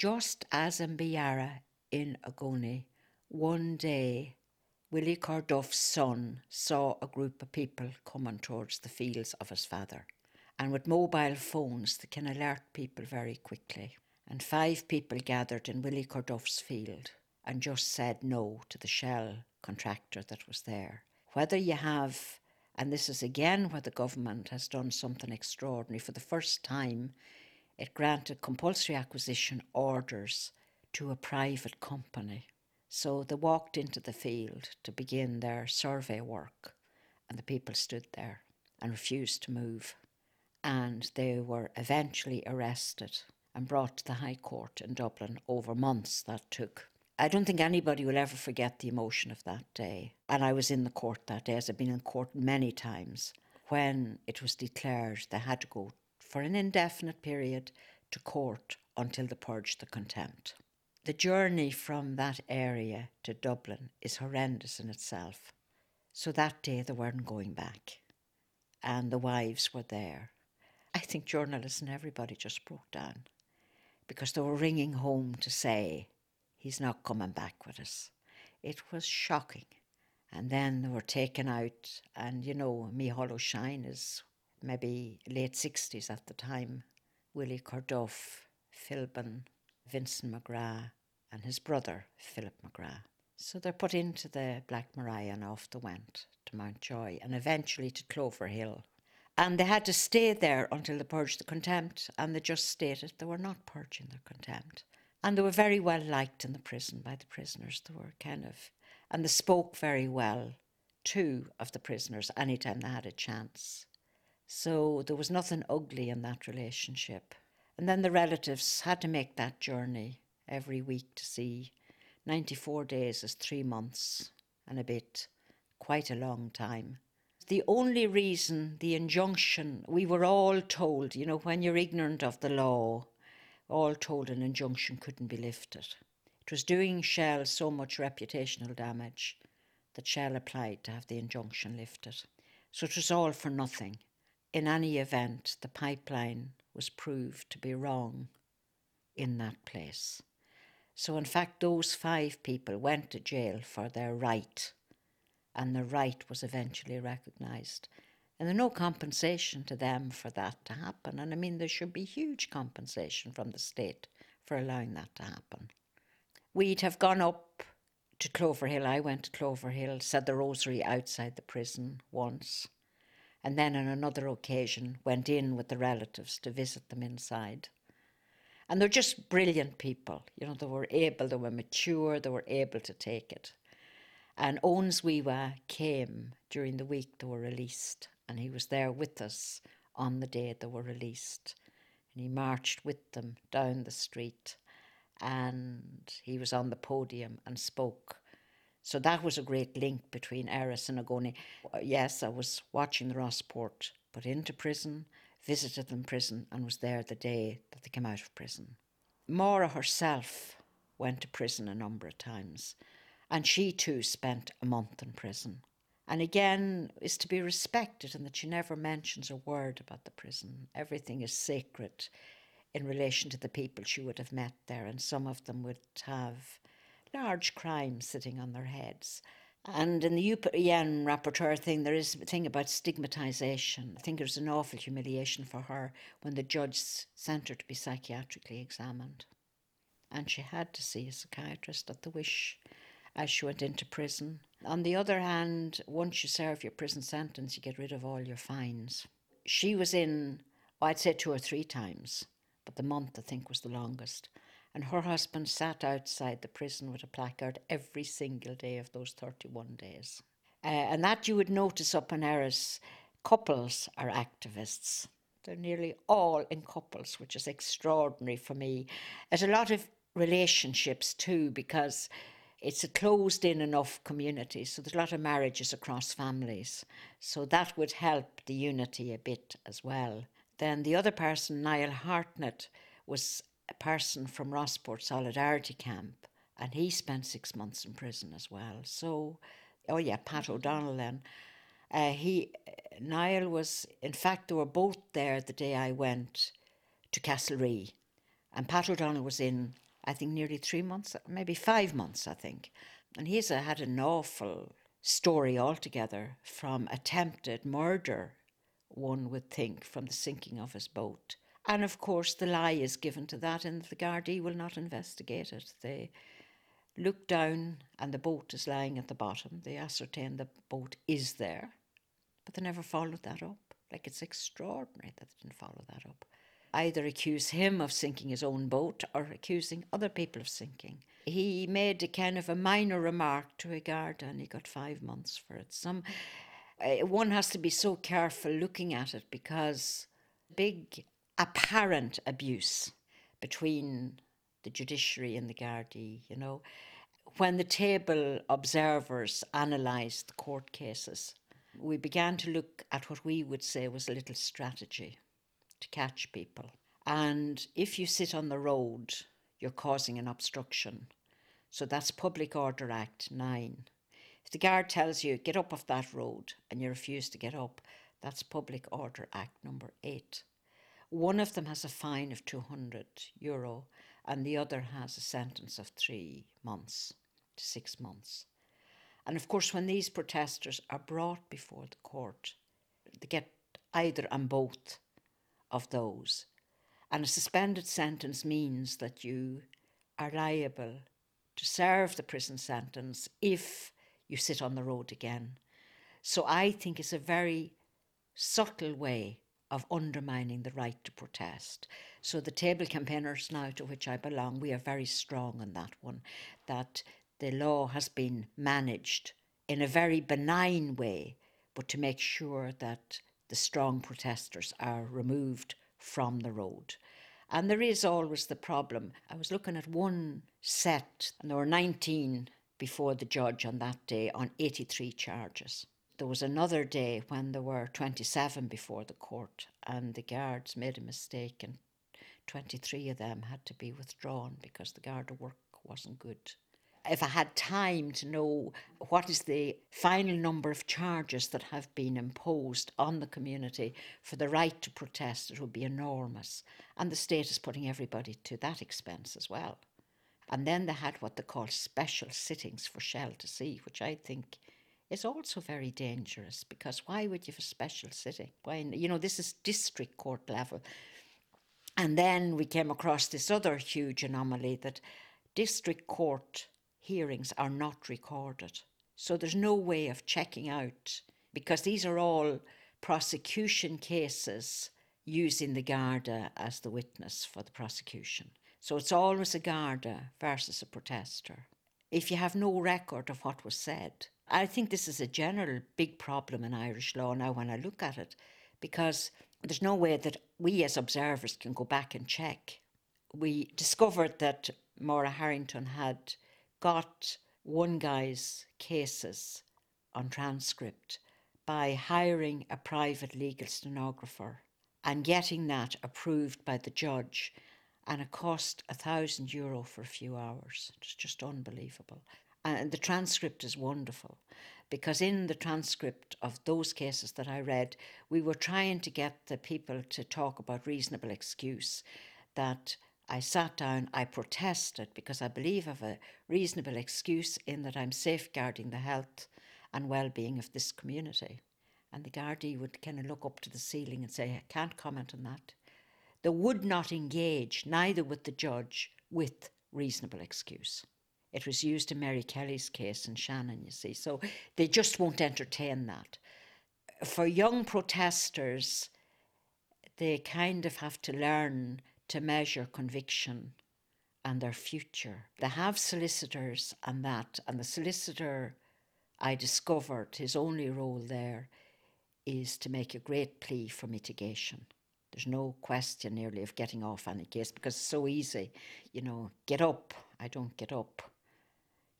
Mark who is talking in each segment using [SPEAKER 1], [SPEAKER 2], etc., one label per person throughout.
[SPEAKER 1] just as in Biara in Ogoni, one day Willie Corduff's son saw a group of people coming towards the fields of his father. And with mobile phones, they can alert people very quickly. And five people gathered in Willie Corduff's field and just said no to the shell contractor that was there. Whether you have, and this is again where the government has done something extraordinary, for the first time, it granted compulsory acquisition orders to a private company. So they walked into the field to begin their survey work, and the people stood there and refused to move. And they were eventually arrested and brought to the High Court in Dublin over months that took. I don't think anybody will ever forget the emotion of that day. And I was in the court that day, as I've been in court many times, when it was declared they had to go for an indefinite period to court until they purge the contempt. The journey from that area to Dublin is horrendous in itself. So that day they weren't going back, and the wives were there. I think journalists and everybody just broke down because they were ringing home to say, he's not coming back with us. It was shocking. And then they were taken out, and you know, Micheál Ó Seighin is maybe late 60s at the time. Willie Corduff, Philbin, Vincent McGrath, and his brother, Philip McGrath. So they're put into the Black Maria and off they went to Mountjoy and eventually to Clover Hill, and they had to stay there until they purged the contempt, and they just stated they were not purging their contempt. And they were very well liked in the prison by the prisoners. They were kind of, and they spoke very well to of the prisoners anytime they had a chance. So there was nothing ugly in that relationship. And then the relatives had to make that journey every week to see 94 days is three months and a bit, quite a long time the only reason the injunction, we were all told, you know, when you're ignorant of the law, all told an injunction couldn't be lifted. It was doing Shell so much reputational damage that Shell applied to have the injunction lifted. So it was all for nothing. In any event, the pipeline was proved to be wrong in that place. So, in fact, those five people went to jail for their right and the right was eventually recognised. And there's no compensation to them for that to happen. And I mean, there should be huge compensation from the state for allowing that to happen. We'd have gone up to Clover Hill. I went to Clover Hill, said the rosary outside the prison once, and then on another occasion went in with the relatives to visit them inside. And they're just brilliant people. You know, they were able, they were mature, they were able to take it. And Owens Wiwa came during the week they were released, and he was there with us on the day they were released. And he marched with them down the street, and he was on the podium and spoke. So that was a great link between Erris and Ogoni. Uh, yes, I was watching the Rossport put into prison, visited them prison, and was there the day that they came out of prison. Maura herself went to prison a number of times and she too spent a month in prison. And again, is to be respected in that she never mentions a word about the prison. Everything is sacred in relation to the people she would have met there, and some of them would have large crimes sitting on their heads. And in the UPN rapporteur thing, there is a thing about stigmatisation. I think it was an awful humiliation for her when the judge sent her to be psychiatrically examined. And she had to see a psychiatrist at the wish as she went into prison. On the other hand, once you serve your prison sentence, you get rid of all your fines. She was in, I'd say two or three times, but the month I think was the longest. And her husband sat outside the prison with a placard every single day of those 31 days. Uh, and that you would notice up in Erris, couples are activists. They're nearly all in couples, which is extraordinary for me. There's a lot of relationships too, because it's a closed in enough community, so there's a lot of marriages across families. So that would help the unity a bit as well. Then the other person, Niall Hartnett, was a person from Rossport Solidarity Camp, and he spent six months in prison as well. So, oh yeah, Pat O'Donnell then. Uh, he, Niall was, in fact, they were both there the day I went to Castlerea, and Pat O'Donnell was in I think nearly three months, maybe five months, I think. And he's a, had an awful story altogether from attempted murder, one would think, from the sinking of his boat. And of course, the lie is given to that, and the Gardaí will not investigate it. They look down, and the boat is lying at the bottom. They ascertain the boat is there, but they never followed that up. Like it's extraordinary that they didn't follow that up. Either accuse him of sinking his own boat or accusing other people of sinking. He made a kind of a minor remark to a guard and he got five months for it. Some uh, one has to be so careful looking at it because big apparent abuse between the judiciary and the Gardaí, you know. When the table observers analysed the court cases, we began to look at what we would say was a little strategy to catch people. And if you sit on the road, you're causing an obstruction. So that's Public Order Act 9. If the guard tells you, get up off that road, and you refuse to get up, that's Public Order Act number 8. One of them has a fine of 200 euro, and the other has a sentence of three months to six months. And of course, when these protesters are brought before the court, they get either and both of those. And a suspended sentence means that you are liable to serve the prison sentence if you sit on the road again. So I think it's a very subtle way of undermining the right to protest. So the table campaigners now to which I belong, we are very strong on that one, that the law has been managed in a very benign way, but to make sure that the strong protesters are removed from the road. And there is always the problem. I was looking at one set, and there were 19 before the judge on that day on 83 charges. There was another day when there were 27 before the court, and the guards made a mistake, and 23 of them had to be withdrawn because the guard work wasn't good. If I had time to know what is the final number of charges that have been imposed on the community for the right to protest, it would be enormous. And the state is putting everybody to that expense as well. And then they had what they call special sittings for Shell to Sea, which I think is also very dangerous because why would you have a special sitting? Why, you know, this is district court level. And then we came across this other huge anomaly that district court hearings are not recorded. So there's no way of checking out because these are all prosecution cases using the Garda as the witness for the prosecution. So it's always a Garda versus a protester. If you have no record of what was said, I think this is a general big problem in Irish law now when I look at it, because there's no way that we as observers can go back and check. We discovered that Maura Harrington had got one guy's cases on transcript by hiring a private legal stenographer and getting that approved by the judge and it cost a thousand euro for a few hours. It's just unbelievable. Uh, and the transcript is wonderful because in the transcript of those cases that I read, we were trying to get the people to talk about reasonable excuse. That I sat down, I protested because I believe of a reasonable excuse in that I'm safeguarding the health and well being of this community. And the Gardaí would kind of look up to the ceiling and say, I can't comment on that. They would not engage, neither with the judge, with reasonable excuse. It was used in Mary Kelly's case in Shannon, you see. So they just won't entertain that. For young protesters, they kind of have to learn to measure conviction and their future. They have solicitors and that, and the solicitor I discovered his only role there is to make a great plea for mitigation. There's no question nearly of getting off any case because it's so easy. You know, get up, I don't get up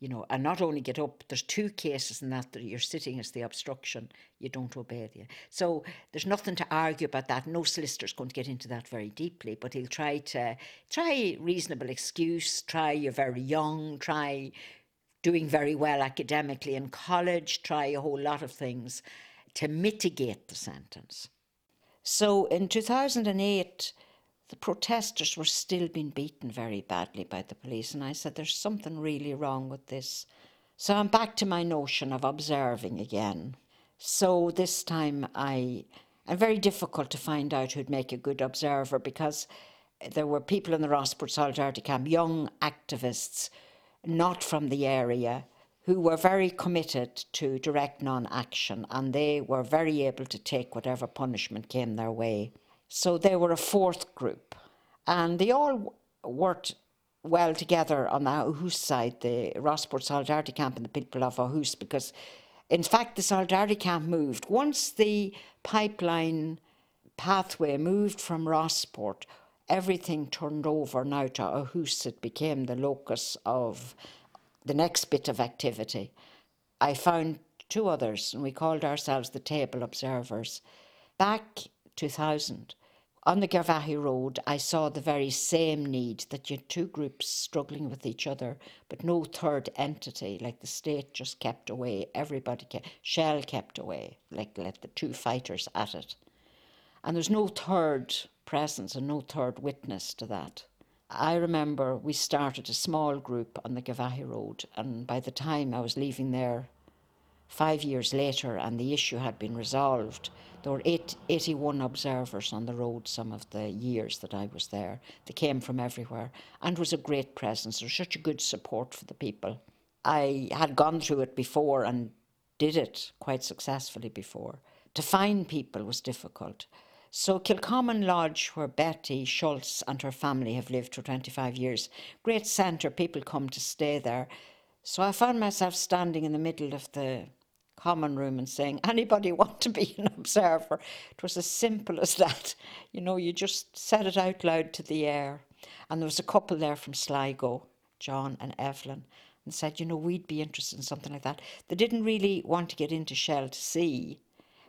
[SPEAKER 1] you know, and not only get up, there's two cases in that that you're sitting as the obstruction, you don't obey the. So there's nothing to argue about that. No solicitor's going to get into that very deeply, but he'll try to try reasonable excuse, try you're very young, try doing very well academically in college, try a whole lot of things to mitigate the sentence. So in 2008, the protesters were still being beaten very badly by the police. And I said, There's something really wrong with this. So I'm back to my notion of observing again. So this time I, and very difficult to find out who'd make a good observer because there were people in the Rossport Solidarity Camp, young activists, not from the area, who were very committed to direct non action and they were very able to take whatever punishment came their way. So they were a fourth group and they all worked well together on the Aughoose side, the Rossport Solidarity Camp and the people of Aughoose, because in fact the Solidarity Camp moved. Once the pipeline pathway moved from Rossport, everything turned over now to Aughoose. It became the locus of the next bit of activity. I found two others, and we called ourselves the Table Observers. Back 2000, on the Garvaghy Road, I saw the very same need that you had two groups struggling with each other, but no third entity, like the state just kept away, everybody kept, Shell kept away, like let the two fighters at it. And there's no third presence and no third witness to that. I remember we started a small group on the Garvaghy Road, and by the time I was leaving there five years later and the issue had been resolved, there were eight, 81 observers on the road some of the years that I was there. They came from everywhere and was a great presence. There was such a good support for the people. I had gone through it before and did it quite successfully before. To find people was difficult. So Kilcommon Lodge, where Betty Schultz and her family have lived for 25 years, great centre, people come to stay there. So I found myself standing in the middle of the common room and saying, anybody want to be an observer? It was as simple as that. You know, you just said it out loud to the air. And there was a couple there from Sligo, John and Evelyn, and said, you know, we'd be interested in something like that. They didn't really want to get into Shell to Sea,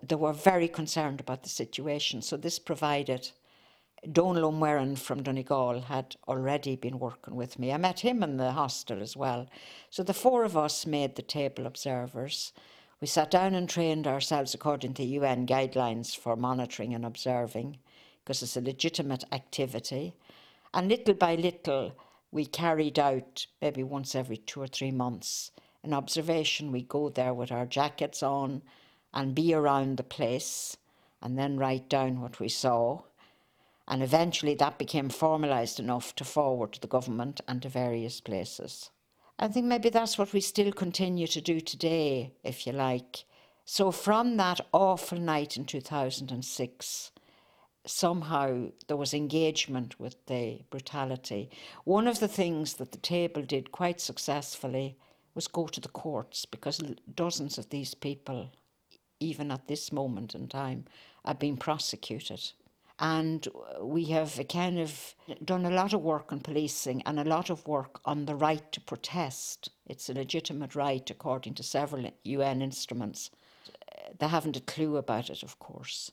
[SPEAKER 1] they were very concerned about the situation. So this provided Donal O'Muireann from Donegal had already been working with me. I met him in the hostel as well. So the four of us made the table observers. We sat down and trained ourselves according to UN guidelines for monitoring and observing, because it's a legitimate activity. And little by little, we carried out, maybe once every two or three months, an observation. We go there with our jackets on, and be around the place and then write down what we saw. And eventually that became formalised enough to forward to the government and to various places. I think maybe that's what we still continue to do today, if you like. So, from that awful night in 2006, somehow there was engagement with the brutality. One of the things that the table did quite successfully was go to the courts because dozens of these people even at this moment in time, are being prosecuted. And uh, we have kind of done a lot of work on policing and a lot of work on the right to protest. It's a legitimate right according to several UN instruments. They haven't a clue about it, of course.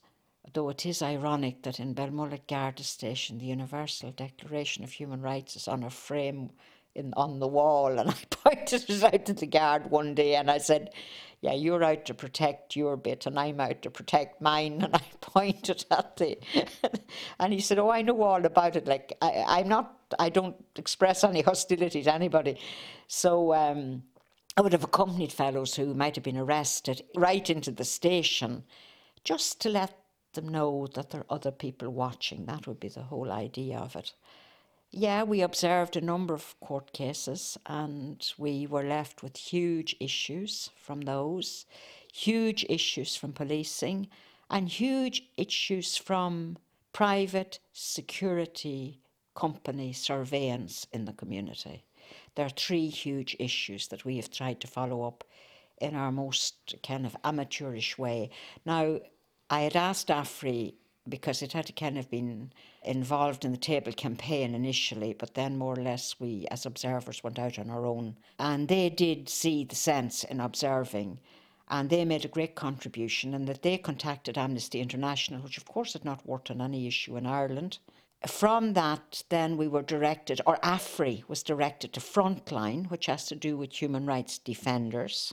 [SPEAKER 1] Though it is ironic that in Belmullet Garda Station, the Universal Declaration of Human Rights is on a frame in, on the wall. And I pointed it out to the guard one day and I said, Yeah, you're out to protect your bit and I'm out to protect mine. And I pointed at the. and he said, Oh, I know all about it. Like, I, I'm not, I don't express any hostility to anybody. So, um, I would have accompanied fellows who might have been arrested right into the station just to let them know that there are other people watching. That would be the whole idea of it. Yeah, we observed a number of court cases and we were left with huge issues from those, huge issues from policing, and huge issues from private security company surveillance in the community. There are three huge issues that we have tried to follow up in our most kind of amateurish way. Now, I had asked AFRI because it had kind of been involved in the table campaign initially, but then more or less we, as observers, went out on our own. And they did see the sense in observing, and they made a great contribution, and that they contacted Amnesty International, which of course had not worked on any issue in Ireland. From that, then we were directed, or AFRI was directed to Frontline, which has to do with human rights defenders.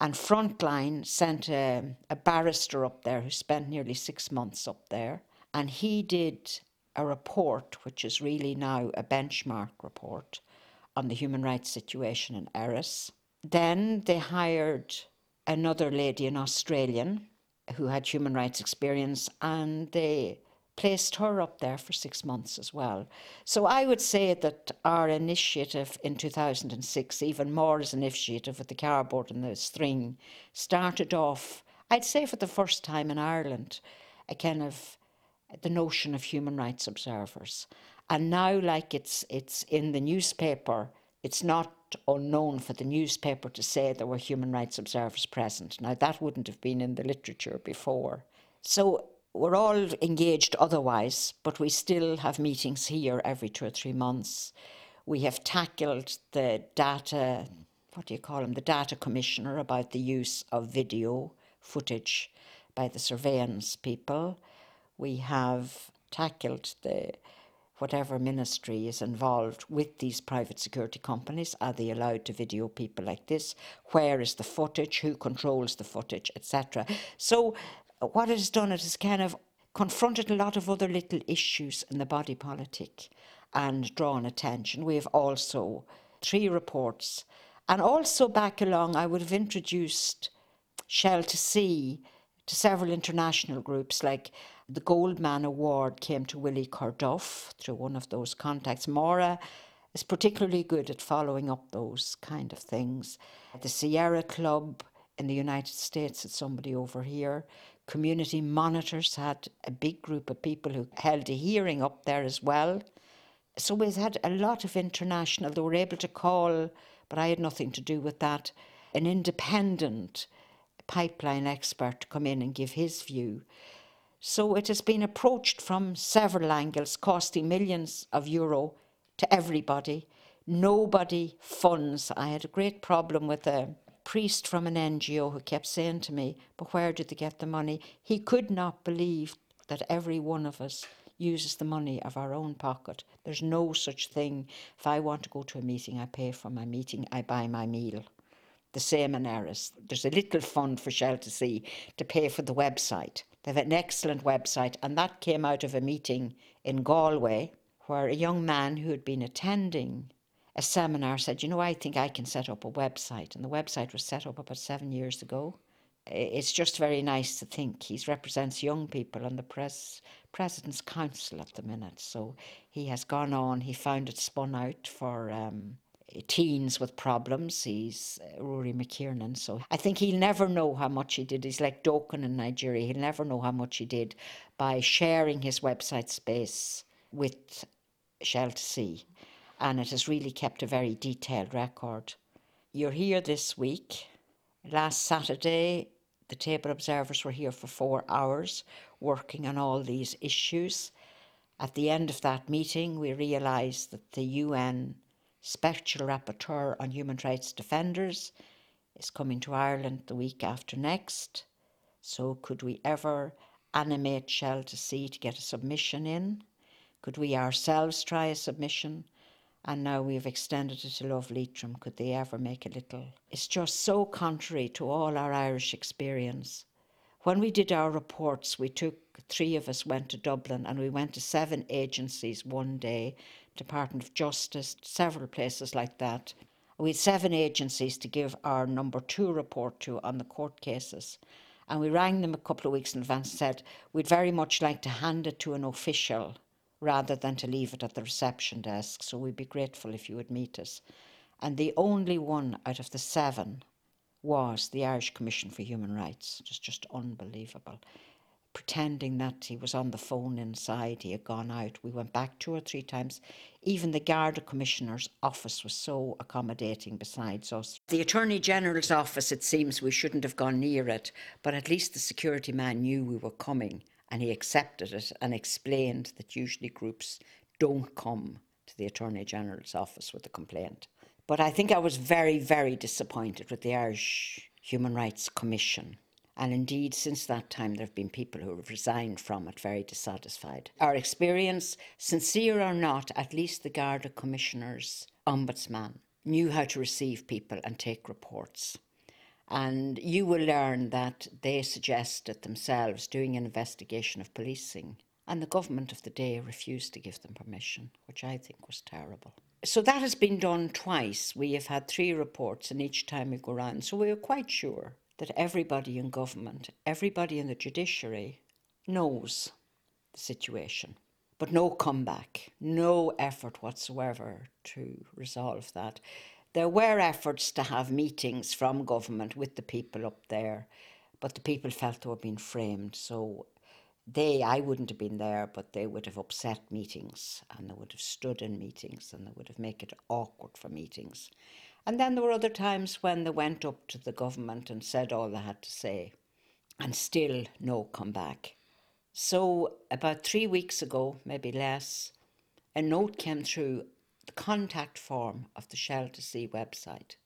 [SPEAKER 1] And Frontline sent a, a barrister up there who spent nearly six months up there. And he did a report, which is really now a benchmark report on the human rights situation in Erris. Then they hired another lady, an Australian, who had human rights experience, and they placed her up there for six months as well. So I would say that our initiative in 2006, even more as an initiative with the cardboard and the string, started off, I'd say for the first time in Ireland, a kind of the notion of human rights observers. And now, like it's it's in the newspaper, it's not unknown for the newspaper to say there were human rights observers present. Now that wouldn't have been in the literature before. So we're all engaged otherwise, but we still have meetings here every two or three months. We have tackled the data, what do you call him, the data commissioner about the use of video footage by the surveillance people. We have tackled the whatever ministry is involved with these private security companies. Are they allowed to video people like this? Where is the footage? Who controls the footage, etc. So what it has done, it has kind of confronted a lot of other little issues in the body politic and drawn attention. We have also three reports. And also back along, I would have introduced Shell to Sea to several international groups like the Goldman Award came to Willie Corduff through one of those contacts. Maura is particularly good at following up those kind of things. The Sierra Club in the United States had somebody over here. Community monitors had a big group of people who held a hearing up there as well. So we've had a lot of international. They were able to call, but I had nothing to do with that, an independent pipeline expert to come in and give his view. So it has been approached from several angles, costing millions of euro to everybody. Nobody funds. I had a great problem with a priest from an NGO who kept saying to me, But where did they get the money? He could not believe that every one of us uses the money of our own pocket. There's no such thing. If I want to go to a meeting, I pay for my meeting, I buy my meal. The same in Erris. There's a little fund for Shell to Sea to pay for the website. They have an excellent website, and that came out of a meeting in Galway where a young man who had been attending a seminar said, You know, I think I can set up a website. And the website was set up about seven years ago. It's just very nice to think he represents young people on the press, President's Council at the minute. So he has gone on, he found it spun out for um, teens with problems. He's uh, Rory McKiernan. So I think he'll never know how much he did. He's like Doken in Nigeria. He'll never know how much he did by sharing his website space with Shell to Sea and it has really kept a very detailed record. You're here this week. Last Saturday, the table observers were here for four hours working on all these issues. At the end of that meeting, we realised that the UN Special Rapporteur on Human Rights Defenders is coming to Ireland the week after next. So, could we ever animate Shell to Sea to get a submission in? Could we ourselves try a submission? And now we've extended it to Love Leitrim. Could they ever make a little? It's just so contrary to all our Irish experience. When we did our reports, we took three of us went to Dublin and we went to seven agencies one day, Department of Justice, several places like that. We had seven agencies to give our number two report to on the court cases. And we rang them a couple of weeks in advance and said, We'd very much like to hand it to an official rather than to leave it at the reception desk. So we'd be grateful if you would meet us. And the only one out of the seven was the Irish Commission for Human Rights. Just just unbelievable. Pretending that he was on the phone inside, he had gone out. We went back two or three times. Even the Garda Commissioner's office was so accommodating besides us. The Attorney General's office, it seems we shouldn't have gone near it, but at least the security man knew we were coming and he accepted it and explained that usually groups don't come to the Attorney General's office with a complaint. But I think I was very, very disappointed with the Irish Human Rights Commission. And indeed, since that time, there have been people who have resigned from it very dissatisfied. Our experience, sincere or not, at least the Garda Commissioner's ombudsman knew how to receive people and take reports. And you will learn that they suggested themselves doing an investigation of policing And the government of the day refused to give them permission, which I think was terrible. So that has been done twice. We have had three reports, and each time we go round. So we are quite sure that everybody in government, everybody in the judiciary knows the situation. But no comeback, no effort whatsoever to resolve that. There were efforts to have meetings from government with the people up there, but the people felt they were being framed. So they, I wouldn't have been there, but they would have upset meetings and they would have stood in meetings and they would have made it awkward for meetings. And then there were other times when they went up to the government and said all they had to say, and still no comeback. So, about three weeks ago, maybe less, a note came through the contact form of the Shell to Sea website.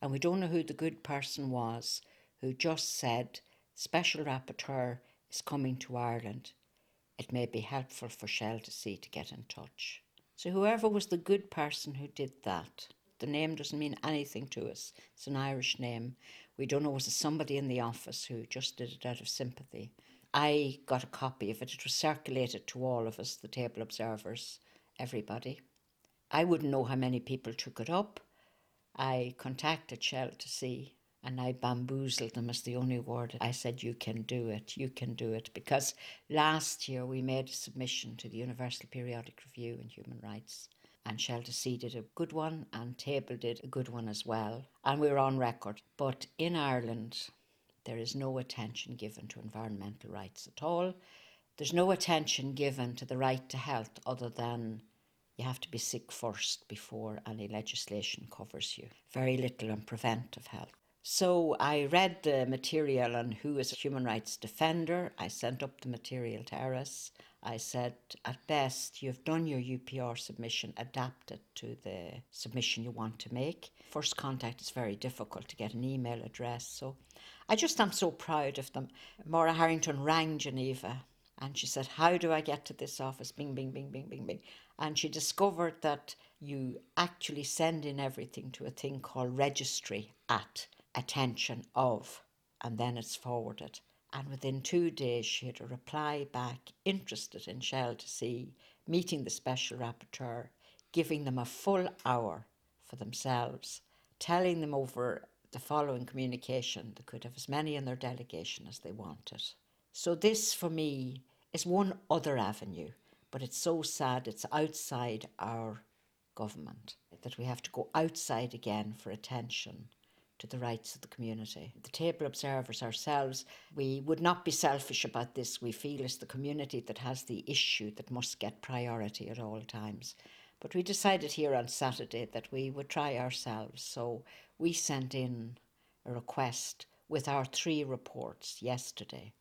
[SPEAKER 1] And we don't know who the good person was who just said, Special Rapporteur is coming to Ireland. It may be helpful for Shell to Sea to get in touch. So, whoever was the good person who did that, the name doesn't mean anything to us. It's an Irish name. We don't know was it somebody in the office who just did it out of sympathy. I got a copy of it. It was circulated to all of us, the table observers, everybody. I wouldn't know how many people took it up. I contacted Shell to Sea, and I bamboozled them as the only word. I said, You can do it, you can do it. Because last year we made a submission to the Universal Periodic Review in Human Rights, and Sea did a good one, and Table did a good one as well. And we were on record. But in Ireland, there is no attention given to environmental rights at all. There's no attention given to the right to health other than you have to be sick first before any legislation covers you. Very little on preventive health. So I read the material on who is a human rights defender. I sent up the material to Erris. I said, at best, you've done your UPR submission, adapt it to the submission you want to make. First contact is very difficult to get an email address. So I just am so proud of them. Maura Harrington rang Geneva and she said, How do I get to this office? Bing, bing, bing, bing, bing, bing. And she discovered that you actually send in everything to a thing called registry at attention of, and then it's forwarded. And within two days, she had a reply back interested in Shell to Sea, meeting the special rapporteur, giving them a full hour for themselves, telling them over the following communication they could have as many in their delegation as they wanted. So, this for me is one other avenue, but it's so sad it's outside our government that we have to go outside again for attention to the rights of the community. The table observers ourselves, we would not be selfish about this. We feel it's the community that has the issue that must get priority at all times. But we decided here on Saturday that we would try ourselves. So we sent in a request with our three reports yesterday.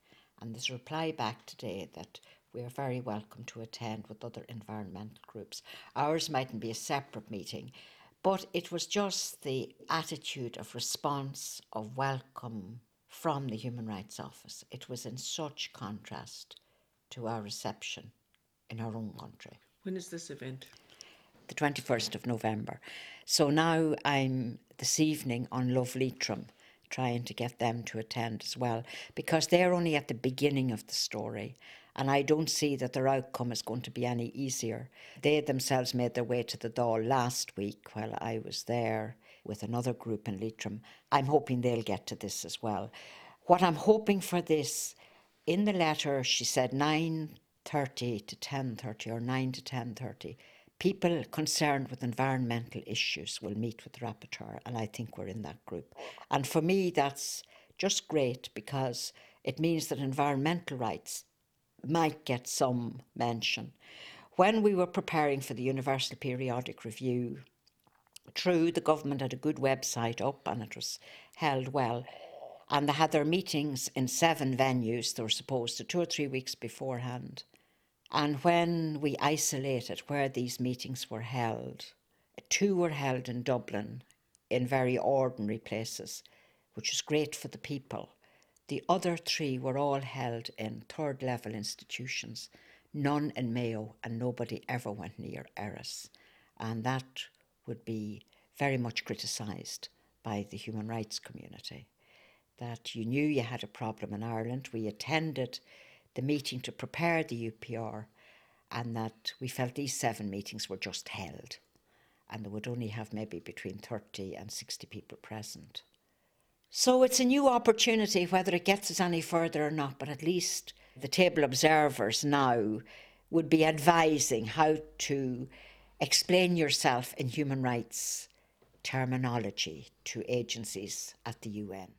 [SPEAKER 1] And there's a reply back today that we are very welcome to attend with other environmental groups. Ours mightn't be a separate meeting, but it was just the attitude of response, of welcome from the Human Rights Office. It was in such contrast to our reception in our own country.
[SPEAKER 2] When is this event?
[SPEAKER 1] The 21st of November. So now I'm this evening on Love Leitrim trying to get them to attend as well because they're only at the beginning of the story and I don't see that their outcome is going to be any easier. They themselves made their way to the Dáil last week while I was there with another group in Leitrim. I'm hoping they'll get to this as well. What I'm hoping for this, in the letter, she said 9.30 to 10.30 or 9 to 10.30. People concerned with environmental issues will meet with the rapporteur, and I think we're in that group. And for me, that's just great because it means that environmental rights might get some mention. When we were preparing for the Universal Periodic Review, true, the government had a good website up and it was held well. And they had their meetings in seven venues. They were supposed to two or three weeks beforehand. And when we isolated where these meetings were held, two were held in Dublin in very ordinary places, which was great for the people. The other three were all held in third level institutions, none in Mayo, and nobody ever went near Erris. And that would be very much criticised by the human rights community. That you knew you had a problem in Ireland. We attended the meeting to prepare the UPR and that we felt these seven meetings were just held and they would only have maybe between 30 and 60 people present. So it's a new opportunity, whether it gets us any further or not, but at least the table observers now would be advising how to explain yourself in human rights terminology to agencies at the UN.